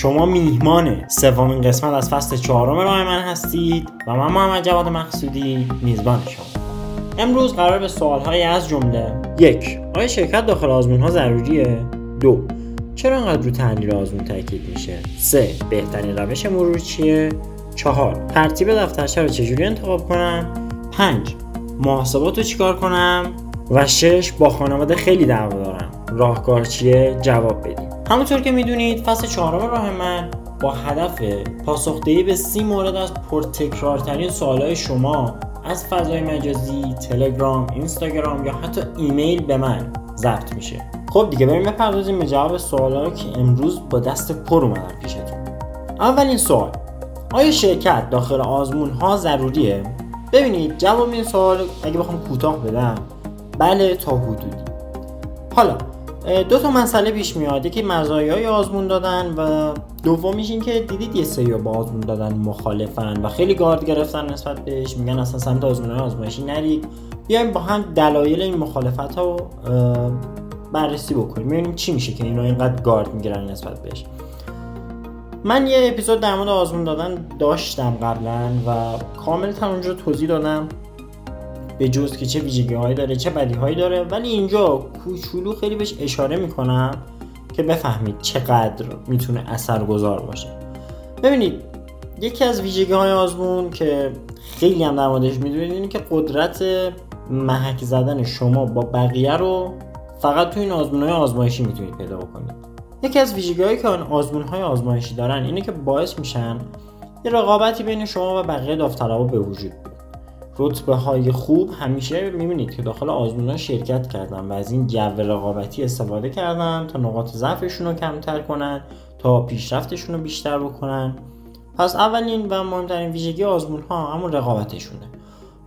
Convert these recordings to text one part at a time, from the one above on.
شما میهمان سومین قسمت از فصل چهارم راه من هستید و من محمد جواد مقصودی میزبان شما. امروز قرار به سوالهایی از جمله یک آیا شرکت داخل آزمون ها ضروریه؟ دو چرا انقدر رو تحلیل آزمون تاکید میشه؟ سه بهترین روش مرور چیه؟ چهار ترتیب دفترچه رو چجوری انتخاب کنم؟ پنج محاسبات رو چیکار کنم؟ و شش با خانواده خیلی دعوا دارم. راهکار چیه؟ جواب بدید. همونطور که می‌دونید فصل چهارم راه من با هدف پاسخدهی به سی مورد از پرتکرارترین سوالهای شما از فضای مجازی، تلگرام، اینستاگرام یا حتی ایمیل به من ضبط میشه. خب دیگه بریم بپردازیم به جواب سوالا که امروز با دست پر اومدن پیشتون. اولین سوال آیا شرکت داخل آزمون ها ضروریه؟ ببینید جواب این سوال اگه بخوام کوتاه بدم بله تا حدودی. حالا دو تا مسئله پیش میاد. که مزایای آزمون دادن و دومیش این که دیدید یه سری با آزمون دادن مخالفن و خیلی گارد گرفتن نسبت بهش. میگن اصلا سمت آزمون آزمایشی نرید. بیایم با هم دلایل این مخالفت رو بررسی بکنیم. ببینیم چی میشه که اینا اینقدر گارد می‌گیرن نسبت بهش. من یه اپیزود در مورد آزمون دادن داشتم قبلا و کامل اونجا توضیح دادم. به جز که چه ویژگی هایی داره چه بدی هایی داره. ولی اینجا کوچولو خیلی بهش اشاره می‌کنم که بفهمید چقدر می‌تونه اثرگذار باشه. ببینید یکی از ویژگی های آزمون که خیلی هم در موردش می‌دونید اینه که قدرت محک زدن شما با بقیه رو فقط تو این آزمون های آزمایشی می‌تونید پیدا بکنید. یکی از ویژگی هایی که آن آزمون های آزمایشی دارن اینه که باعث میشن یه رقابتی بین شما و بقیه داوطلبا به وجود رتبه های خوب همیشه می‌بینید که داخل آزمون شرکت کردن و از این جو رقابتی استفاده کردن تا نقاط ضعفشون رو کمتر کنن تا پیشرفتشون رو بیشتر بکنن. پس اولین و مهمترین ویژگی آزمون ها همون رقابتشونه.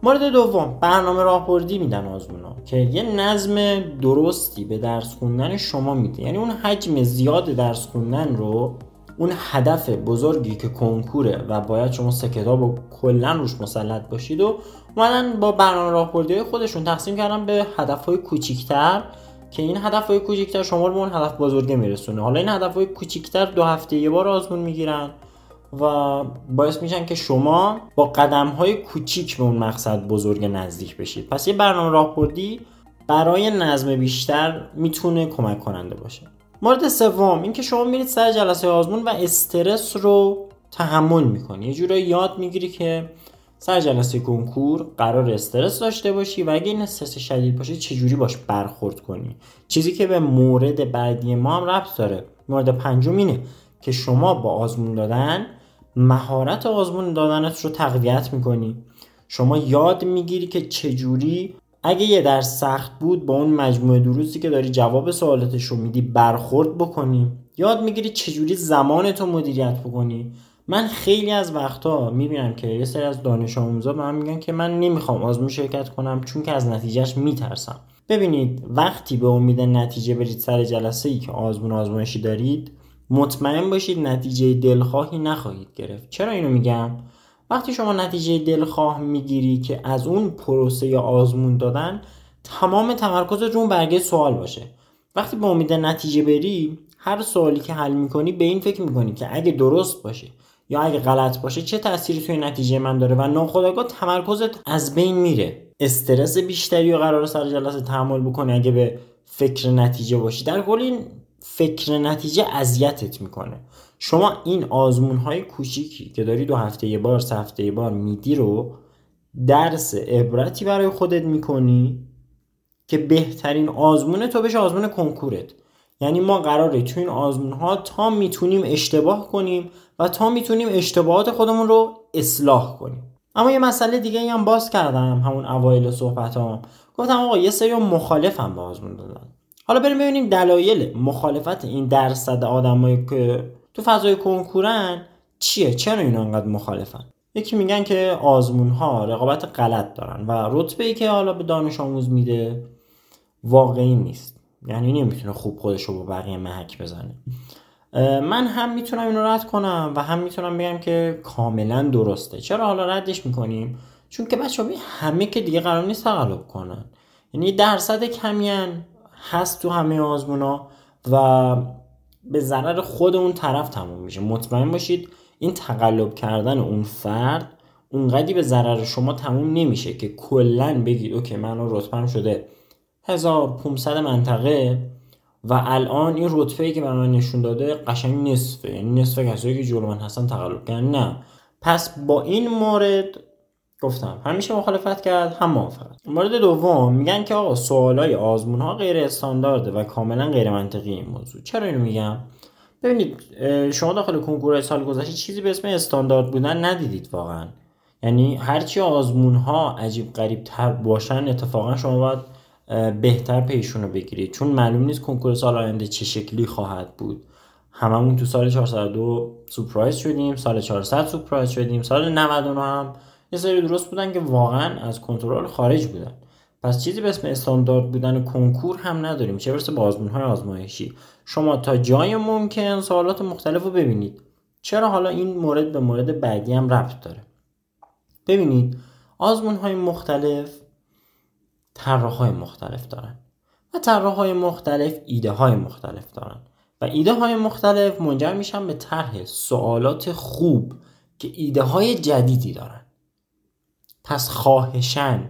مورد دوم برنامه راهبردی میدن آزمون ها که یه نظم درستی به درس خوندن شما میده. یعنی اون حجم زیاد درس خوندن رو اون هدف بزرگی که کنکوره و باید شما سه کتاب و کلا روش مسلط باشید و اومدن با برنامه راهبردی خودشون تقسیم کردن به هدفهای کوچیکتر که این هدفهای کوچیکتر شما رو به اون هدف بزرگه میرسونه. حالا این هدفهای کوچیکتر دو هفته یه بار آزمون می‌گیرن و باعث میشن که شما با قدم های کوچیک به اون مقصد بزرگ نزدیک بشید. پس یه برنامه راهبردی برای نظم بیشتر می‌تونه کمک کننده باشه. مورد سوم اینکه شما میرید سر جلسه آزمون و استرس رو تحمل می‌کنی. یه جورایی یاد می‌گیری که سر جلسه کنکور قرار استرس داشته باشی و اگه این استرس شدید باشه چجوری باش برخورد کنی؟ چیزی که به مورد بعدی ما هم ربط داره. مورد پنجم اینه که شما با آزمون دادن مهارت آزمون دادنت رو تقویت می‌کنی. شما یاد می‌گیری که چجوری اگه یه درس سخت بود با اون مجموعه دروسی که داری جواب سوالاتش رو میدی برخورد بکنی. یاد می‌گیری چجوری زمانتو مدیریت بکنی. من خیلی از وقتا می‌بینم که یه سری از دانش آموزا به من میگن که من نمی‌خوام آزمون شرکت کنم چون که از نتیجهش میترسم. ببینید وقتی به امید نتیجه برید سر جلسه ای که آزمون آزمایشی دارید مطمئن باشید نتیجه دلخواهی نخواهید گرفت. چرا اینو میگم؟ وقتی شما نتیجه دلخواه می‌گیری که از اون پروسه یا آزمون دادن تمام تمرکز رو برگه سوال باشه. وقتی به امید نتیجه بری هر سوالی که حل می‌کنی به این فکر می‌کنی که اگه درست باشه یا اگه غلط باشه چه تأثیری توی نتیجه من داره؟ و ناخودآگاه تمرکزت از بین میره. استرس بیشتری و قرار سر جلسه تحمل بکنی اگه به فکر نتیجه باشی. در کل این فکر نتیجه اذیتت می‌کنه. شما این آزمون های کوچیکی که داری دو هفته یه بار سه هفته یه بار میدی رو درس عبرتی برای خودت می‌کنی که بهترین آزمون تو بشه آزمون کنکورت. یعنی ما قراره تو این آزمون ها تا می‌تونیم اشتباه کنیم و تا می‌تونیم اشتباهات خودمون رو اصلاح کنیم. اما یه مسئله دیگه هم باز کردم همون اوایل صحبت هم. گفتم آقا یه سری مخالفم با آزمون دادن. حالا بریم ببینیم دلایل مخالفت این درصد آدمایی که تو فضای کنکورن؟ چیه؟ چرا اینا انقدر مخالفن؟ یکی میگن که آزمون ها رقابت غلط دارن و رتبه ای که حالا به دانش آموز میده واقعی نیست. یعنی نمی‌تونه خوب خودش رو با بقیه محک بزنه. من هم می‌تونم اینو رد کنم و هم می‌تونم بگم که کاملا درسته. چرا حالا ردش می‌کنیم؟ چون که بچه همه که دیگه قرار نیست تقلب کنن. یعنی درصد کمیان هست تو همه آزمونا و به ضرر خود اون طرف تموم میشه. مطمئن باشید این تقلب کردن اون فرد اونقدی به ضرر شما تموم نمیشه که کلا بگید اوکی من رتبم شده 1500 منطقه و الان این رتبه ای که به من نشون داده قشنگ نصفه. یعنی نصف کسایی که جلو من هستن تقلب کردن. نه. پس با این مورد گفتم. همیشه مخالفت کرد هم موافقت مورد دوم میگن که آقا سوالای آزمون ها غیر استاندارده و کاملا غیر منطقی این موضوع. چرا اینو میگم؟ ببینید شما داخل کنکور سال گذشته چیزی به اسم استاندارد بودن ندیدید واقعا. یعنی هرچی آزمون ها عجیب غریب تر باشن اتفاقا شما باید بهتر پیشون بگیرید. چون معلوم نیست کنکور سال آینده چه شکلی خواهد بود. هممون تو سال 402 سورپرایز شدیم سال 400 سورپرایز شدیم سال 99 هم یه سری درست بودن که واقعا از کنترل خارج بودن. پس چیزی به اسم استاندارد بودن کنکور هم نداریم. چه برسه به آزمون های آزمایشی. شما تا جای ممکن سوالات مختلف رو ببینید. چرا حالا این مورد به مورد بعدی هم ربط داره؟ ببینید آزمون های مختلف طراح های مختلف دارن و طراح های مختلف ایده های مختلف دارن و ایده های مختلف منجر میشن به طرح سوالات خوب که ایده های جدیدی دارن. پس خواهشن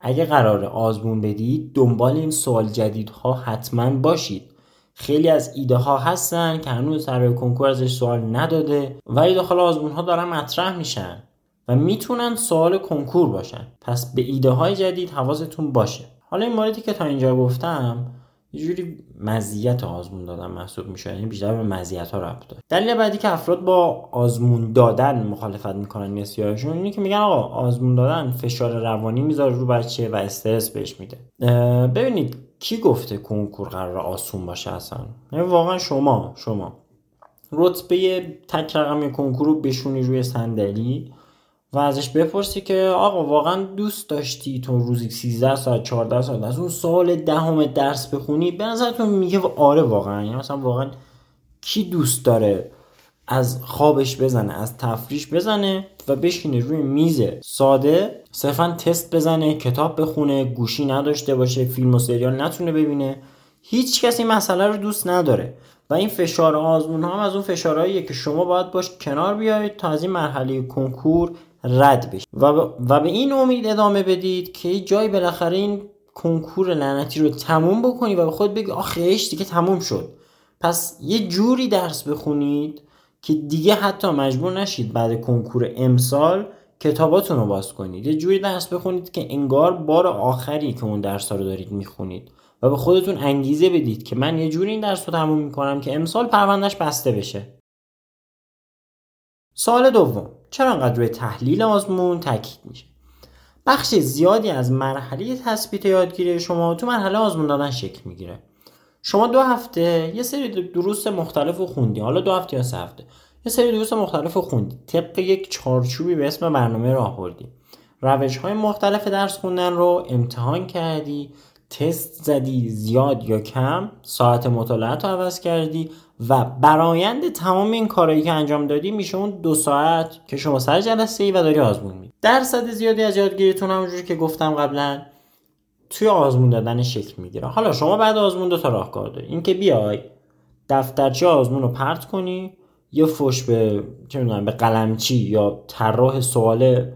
اگه قرار آزمون بدید دنبال این سوال جدیدها حتما باشید. خیلی از ایده ها هستن که هنوز سر کنکور ازش سوال نداده ولی داخل آزمون ها دارن مطرح میشن و می‌تونن سوال کنکور باشن. پس به ایده های جدید حواستون باشه. حالا این موردی که تا اینجا گفتم یه جوری مزیت آزمون دادن محسوب میشه یعنی بیشتر به مزیت ها ربط داره دلیل بعدی که افراد با آزمون دادن مخالفت می‌کنن نسیارشون اینه که میگن آقا آزمون دادن فشار روانی می‌ذاره رو بچه و استرس بهش میده. ببینید کی گفته کنکور قرار آسون باشه اصلا؟ یعنی واقعا شما شما. رتبه تک رقمی کنکور رو بشونی روی صندلی و ازش بپرسی که آقا واقعا دوست داشتی تو روزی 13 ساعت 14 ساعت از اون سال دهم درس بخونی؟ به نظرتون میگه آره واقعا. یعنی مثلا واقعا کی دوست داره از خوابش بزنه از تفریش بزنه و بشینه روی میز ساده صرفا تست بزنه کتاب بخونه گوشی نداشته باشه فیلم و سریال نتونه ببینه؟ هیچ کسی مسئله رو دوست نداره. و این فشار آزمون هم از اون فشارهاییه که شما باید باش کنار بیایید تا از این مرحله کنکور رد بشه و, و به این امید ادامه بدید که جای بالاخره این کنکور لعنتی رو تموم بکنی و به خود بگی آخه دیگه تموم شد. پس یه جوری درس بخونید که دیگه حتی مجبور نشید بعد کنکور امسال کتاباتون رو باز کنید. یه جوری درس بخونید که انگار بار آخری که اون درس رو دارید می‌خونید. و به خودتون انگیزه بدید که من یه جوری این درس رو تموم می‌کنم که امسال پروندهش بسته بشه. سال دوم. چرا انقدر روی تحلیل آزمون تاکید میشه؟ بخش زیادی از مرحله تثبیت یادگیری شما تو مرحله آزمون دادن شکل می‌گیره. شما دو هفته یه سری دروس مختلف رو خوندی حالا دو هفته یا سه هفته. یه سری دروس مختلف رو خوندی طبق یک چارچوبی به اسم برنامه راه بردی روش های مختلف درس خوندن رو امتحان کردی. تست زدی زیاد یا کم ساعت مطالعت رو عوض کردی و برایند تمام این کارهایی که انجام دادی میشه اون دو ساعت که شما سر جلسه ای و داری آزمون میدی. درصد زیادی از یادگیریتون همونجوری که گفتم قبلا توی آزمون دادن شکل می‌گیره. حالا شما بعد آزمون دو تا راهکار داری. اینکه بیای دفترچه آزمون رو پرت کنی یا فش به چه به قلمچی یا طراح سوال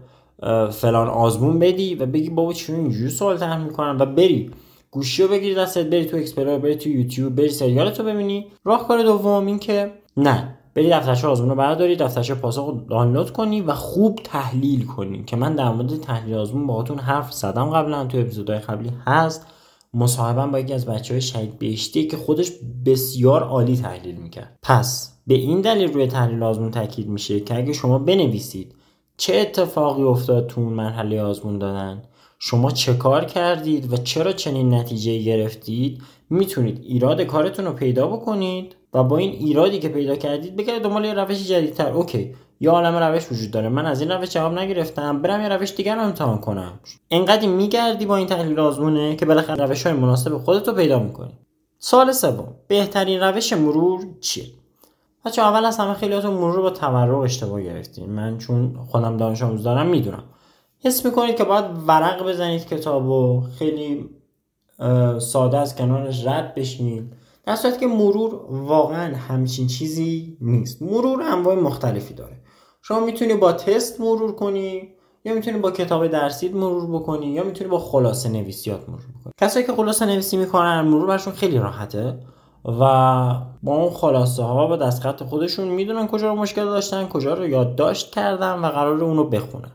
فلان آزمون بدی و بگی بابا چون اینجوری سوال طرح می‌کنن و بری. گوشی رو بگیری دستت بری تو explore بری تو یوتیوب بری سریالتو ببینی. راهکار دوم این که نه بری دفترچه آزمون رو برداری دفترچه پاسخ رو دانلود کنی و خوب تحلیل کنی. که من در مورد تحلیل آزمون باهاتون حرف زدم قبلا تو اپیزودهای قبلی هست. مصاحبم با یکی از بچه های شهید بهشتی که خودش بسیار عالی تحلیل می‌کرد. پس به این دلیل روی تحلیل آزمون تاکید میشه که اگه شما بنویسید چه اتفاقی افتاد تو اون مرحله آزمون دادن شما چه کار کردید و چرا چنین نتیجه گرفتید؟ می‌تونید ایراد کارتون رو پیدا بکنید و با این ایرادی که پیدا کردید بگردید دنبال یه روش جدیدتر. اوکی یا عالم روش وجود داره. من از این روش جواب نگرفتم برم یه روش دیگر رو امتحان کنم. انقدر میگردی با این تحلیل آزمونه که بالاخره روش های مناسب خودت رو پیدا می‌کنی. سال سوم بهترین روش مرور چیه؟ بچه اول از همه خیلیاتون مرور رو با تورق اشتباه گرفتین. من چون خودم دانش آموز دارم می‌دونم. حس می‌کنید که باید ورق بزنید کتاب و خیلی ساده از کنارش رد بشین در صورتی که مرور واقعا همچین چیزی نیست. مرور انواع مختلفی داره. شما می‌تونی با تست مرور کنی یا می‌تونی با کتاب درسی مرور بکنی یا می‌تونی با خلاصه نویسیات مرور بکنی کسایی که خلاصه نویسی می‌کنن مرور برشون خیلی راحته و با اون خلاصه ها با دستخط خودشون می‌دونن کجا رو مشکل داشتن کجا رو یادداشت کردن و قرار اونو بخونن.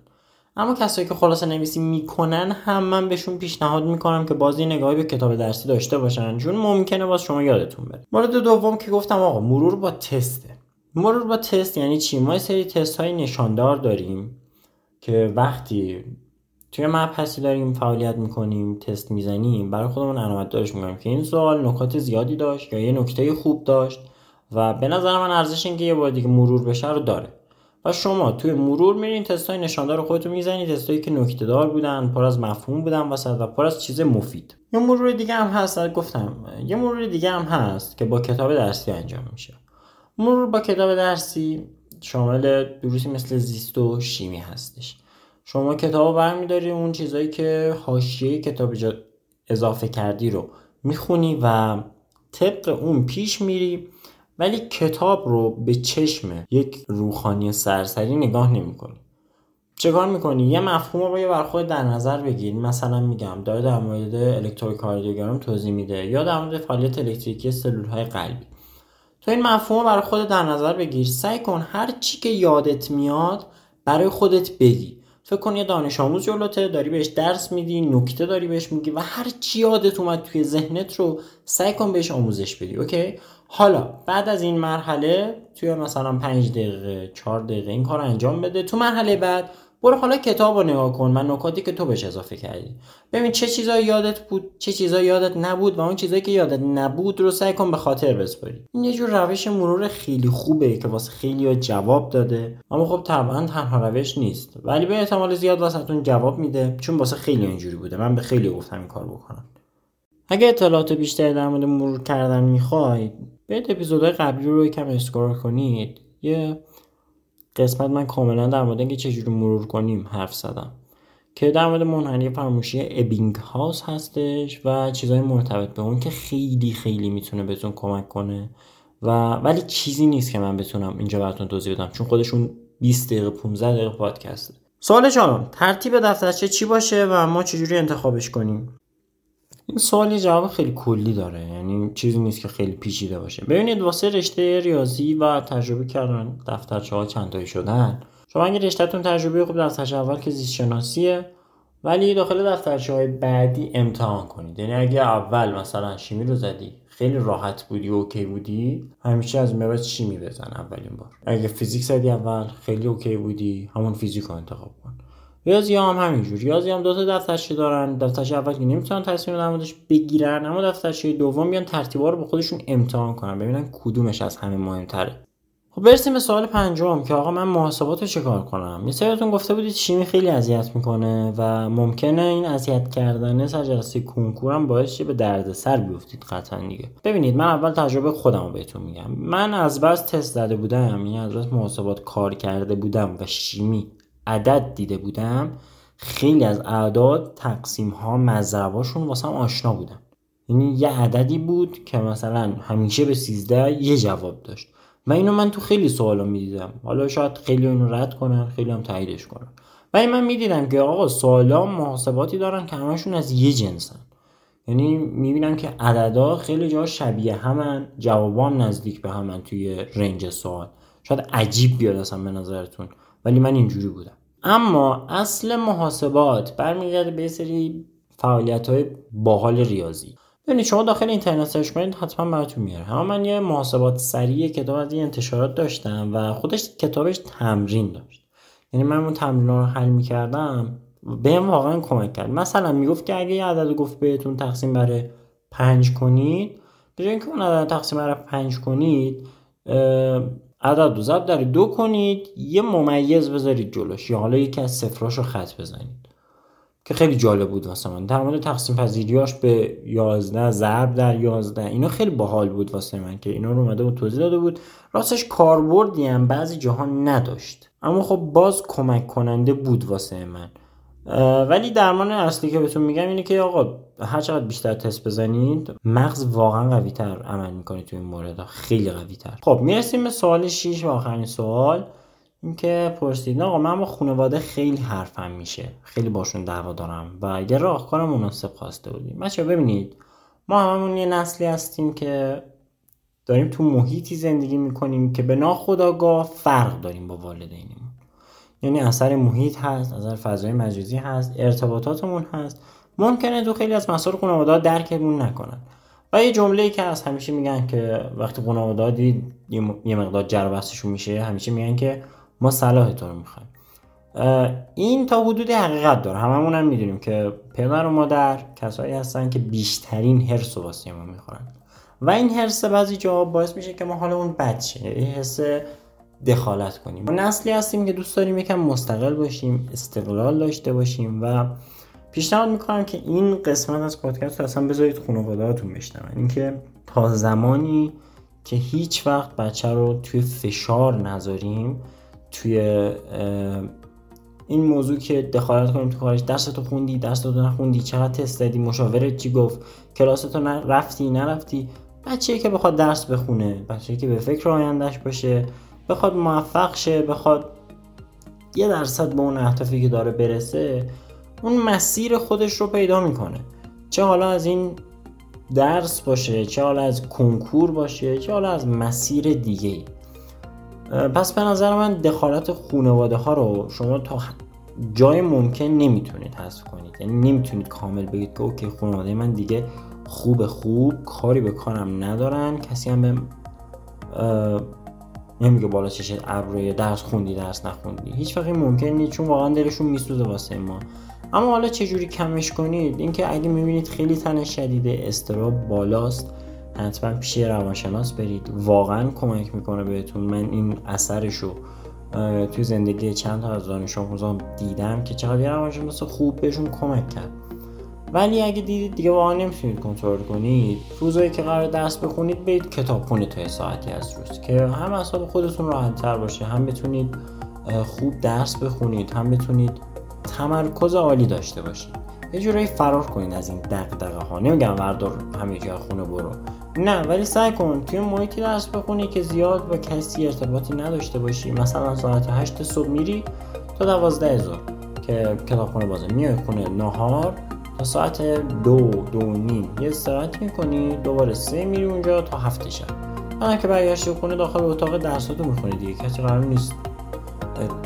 اما کسایی که خلاصه نویسی می‌کنن هم من بهشون پیشنهاد می‌کنم که بازی نگاهی به کتاب درسی داشته باشن. چون ممکنه باز شما یادتون بره. مورد دوم که گفتم آقا مرور با تسته مرور با تست یعنی چی؟ ما سری تست های نشاندار داریم که وقتی توی مبحثی داریم فعالیت می‌کنیم تست می‌زنیم برای خودمون علامت داشت می‌کنیم که این سوال نکات زیادی داشت یا یه نکته خوب داشت و به نظر من ارزش اینکه یه بار دیگه مرور بشه رو داره. و شما توی مرور میرین تست های نشاندار خودتون می‌زنید تست که نکته دار بودن پر از مفهوم بودن وسط و پر از چیز مفید. یه مرور دیگه هم هست گفتم یه مرور دیگه هم هست که با کتاب درسی انجام میشه. مرور با کتاب درسی شامل دروسی مثل زیست و شیمی هستش. شما کتاب برمیداری اون چیزایی که حاشیه کتاب اضافه کردی رو می‌خونی و طبق اون پیش میری. ولی کتاب رو به چشم یک روحانی سرسری نگاه نمی‌کنی. چه کار می‌کنی؟ یه مفهوم رو بر خود در نظر بگیر. مثلا میگم داره در مورد الکتروکاردیوگرام توضیح میده یا در مورد فعالیت الکتریکی سلول های قلبی. تو این مفهوم برای خودت در نظر بگیر. سعی کن هر چی که یادت میاد برای خودت بگی. فکر کن یه دانش آموز جلوته داری بهش درس میدی نکته داری بهش میگی و هر چی یادت اومد توی ذهنت رو سعی کن بهش آموزش بدی اوکی؟ حالا بعد از این مرحله توی مثلا 5 دقیقه 4 دقیقه این کار انجام بده. تو مرحله بعد برو حالا کتاب رو نگاه کن من نکاتی که تو بهش اضافه کردی. ببین چه چیزایی یادت بود چه چیزایی یادت نبود و اون چیزایی که یادت نبود رو سعی کن به خاطر بسپاری. این یه جور روش مرور خیلی خوبه که واسه خیلی جواب داده. اما خب طبعا تنها روش نیست. ولی به احتمال زیاد واسهتون جواب میده چون واسه خیلی اینجوری بوده. من به خیلی گفتم این کار بکنم. اگه اطلاعات بیشتری در مورد مرور کردن می‌خواید بیاید اپیزودهای قبلی رو یکم اسکرول کنید. یه قسمت من کاملا در مورد اینکه چجوری مرور کنیم حرف زدم. که در مورد منحنی فراموشی ابینگ هاوس هستش و چیزهای مرتبط به اون که خیلی خیلی می‌تونه بهتون کمک کنه و ولی چیزی نیست که من بتونم اینجا براتون توضیح بدم چون خودشون 20 دقیقه 15 دقیقه پادکسته. سوال چهارم ترتیب دفترچه چی باشه و ما چجوری انتخابش کنیم؟ این سوال جواب خیلی کلی داره. یعنی چیزی نیست که خیلی پیچیده باشه. ببینید واسه رشته ریاضی و تجربی که الان دفترچه ها چند تایی شدن. شما اگه رشته‌تون تجربیه خوب دفترچه اول که زیست شناسیه ولی داخل دفترچه های بعدی امتحان کنید. یعنی اگه اول مثلا شیمی رو زدی خیلی راحت بودی و okay بودی همیشه از این بعد شیمی بزن اولین بار. اگه فیزیک زدی اول خیلی okay بودی همون فیزیک رو انتخاب کن. ریاضی هم همینجور. ریاضی هم دو تا دفترچه دارن. دفترچه اول که نمی‌تونن تصمیم در موردش بگیرن اما دفترچه دوم بیان ترتیبا رو به خودشون امتحان کنن ببینن کدومش از همه مهمتره. خب برسیم به سوال پنجم که آقا من محاسبات رو چکار کنم؟ یه سریتون گفته بودید شیمی خیلی اذیت می‌کنه و ممکنه این اذیت کردن سر جلسه کنکورم باعث شه به دردسر بیفتید قطعا دیگه. ببینید من اول تجربه خودم رو بهتون میگم. من از بس تست زده بودم یعنی از بس محاسبات کار کرده بودم و شیمی عدد دیده بودم خیلی از اعداد تقسیم ها مذرباشون واسه هم آشنا بودم یعنی یه عددی بود که مثلا همیشه به 13 یه جواب داشت. و اینو من تو خیلی سوالا می‌دیدم. حالا شاید خیلی اونو رد کنن خیلی هم تاییدش کنن. ولی من می‌دیدم که آقا سوالا محاسباتی دارن که همشون از یه جنسن یعنی می‌بینم که عددا خیلی جا شبیه همن جوابان نزدیک به همن توی رنج سوال. شاید عجیب بیاد اصلا به نظرتون. ولی من اینجوری بودم. اما اصل محاسبات برمیگرده به سری فعالیت های باحال ریاضی. ببینید شما داخل اینترنت سرچ کنید حتما براتون میاره. اما من یه محاسبات سریع کتاب از این انتشارات داشتم و خودش کتابش تمرین داشت. یعنی من اون تمرین رو حل می‌کردم بهم واقعا کمک کرد. مثلا می‌گفت که اگه یه عدد گفت بهتون تقسیم بر پنج کنید به اینکه اون عدد تقسیم بر پنج کنید عدد رو ضرب در دو کنید یه ممیز بذارید جلوش. یا حالا یکی از صفراش رو خط بزنید. که خیلی جالب بود واسه من. در مورد تقسیم پذیریاش به 11 ضرب در 11 اینا خیلی باحال بود واسه من که اینا رو اومده بود توضیح داده بود. راستش کاربردی هم بعضی جاها نداشت. اما خب باز کمک کننده بود واسه من. ولی درمان اصلی که بهتون میگم اینه که آقا هر چقدر بیشتر تست بزنید مغز واقعا قوی تر عمل می‌کنه توی این مورد. خیلی قوی تر خب می‌رسیم به سوال 6 و آخرین سوال. اینکه پرسید آقا من با خانواده خیلی حرفم میشه. خیلی باشون دعوا دارم و یه راهکار مناسب خواسته بودیم. بچه ببینید. ما هممون یه نسلی هستیم که داریم تو محیطی زندگی می‌کنیم که به ناخداگاه فرق داریم با والدینمون. یعنی اثر محیط هست اثر فضای مجازی هست ارتباطاتمون هست. ممکنه تو خیلی از مسائل خانواده درکمون نکنن. و یه جمله که از همیشه میگن که وقتی خانواده یه مقدار جر میشه همیشه میگن که ما صلاح تو رو می‌خوایم. این تا حدودی حقیقت داره. هممون هم می‌دونیم که پدر و مادر کسایی هستن که بیشترین حرس و واسه ما می‌خورن. و این حرس بعضی جا باعث میشه که ما حال اون بد شه. این حس دخالت کنیم. ما نسلی هستیم که دوست داریم یکم مستقل باشیم استقلال داشته باشیم و پیشنهاد می‌کنم که این قسمت از پادکست رو اصلا بذارید خانوادهاتون بشنون. اینکه تا زمانی که هیچ وقت بچه رو توی فشار نذاریم توی این موضوع که دخالت کنیم تو کارش درس خوندی درس تو نخوندی چقدر تست دادی مشاورت چی گفت کلاس تو رفتی نرفتی بچه که بخواد درس بخونه بچه که به فکر آیندهش باشه بخواد موفق شه بخواد یه درصد به اون اهدافی که داره برسه اون مسیر خودش رو پیدا می‌کنه. چه حالا از این درس باشه چه حالا از کنکور باشه چه حالا از مسیر دیگه ای پس به نظر من دخالت خانواده ها رو شما تا جای ممکن نمی‌تونید حذف کنید. یعنی نمی‌تونید کامل بگید که اوکی خانواده من دیگه خوب خوب کاری به کارم ندارن کسی هم به نمیگه بالا چشه ابروی درس خوندی درس نخوندی. هیچ وقتی ممکن نیست چون واقعا دلشون میسوزه واسه ما. اما حالا چجوری کمش کنید؟ اینکه اگه می‌بینید خیلی تن شدیده استراب بالاست حتما پیش روانشناس برید. واقعا کمک می‌کنه بهتون. من این اثرشو توی زندگی چند تا از دانش آموزان دیدم که چقدر روانشناس خوب بهشون کمک کرد. ولی اگه دیدید دیگه واقعا نمی‌تونید کنترل کنید روزایی که قرار درس بخونید برید کتابخونه تا ساعتی از روز که هم اصاب خودتون راحت تر باشه هم بتونید خوب درس بخونید هم بتونید تمرکز عالی داشته باشید. یه جورایی فرار کنید از این دغدغه ها نمیگم وردار همه جا خونه برو. نه ولی سعی کن توی محیطی درس بخونی که زیاد با کسی ارتباطی نداشته باشی مثلا ساعت 8 صبح میری تا 12 ظهر که کتابخونه بازه. میای خونه نهار ساعت دو دو نیم. یه استراحت می‌کنی دوباره سه میری اونجا تا هفته شب. حالا که برگشتی خونه داخل اتاق درساتو می‌خونی دیگه. کسی قرار نیست.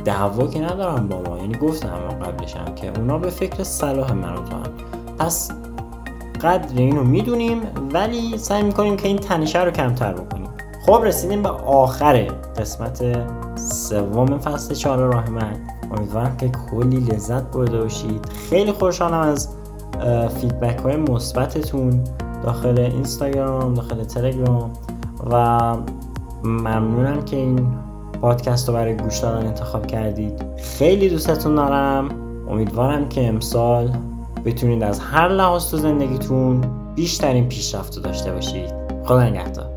دعوا که ندارم با ما. یعنی گفتم قبلشم که اونا به فکر صلاح من رو تو هم پس قدر اینو می‌دونیم ولی سعی می‌کنیم که این تنشه رو کمتر بکنیم. خب رسیدیم به آخر قسمت سوم فصل چهار راه من. امیدوارم که کلی لذت برده باشید. خیلی خوشحالم از فیدبک های مثبتتون داخل اینستاگرام داخل تلگرام و ممنونم که این پادکست رو برای گوش دادن انتخاب کردید. خیلی دوستتون دارم. امیدوارم که امسال بتونید از هر لحاظ تو زندگیتون بیشترین پیشرفت داشته باشید. خدا نگهدار.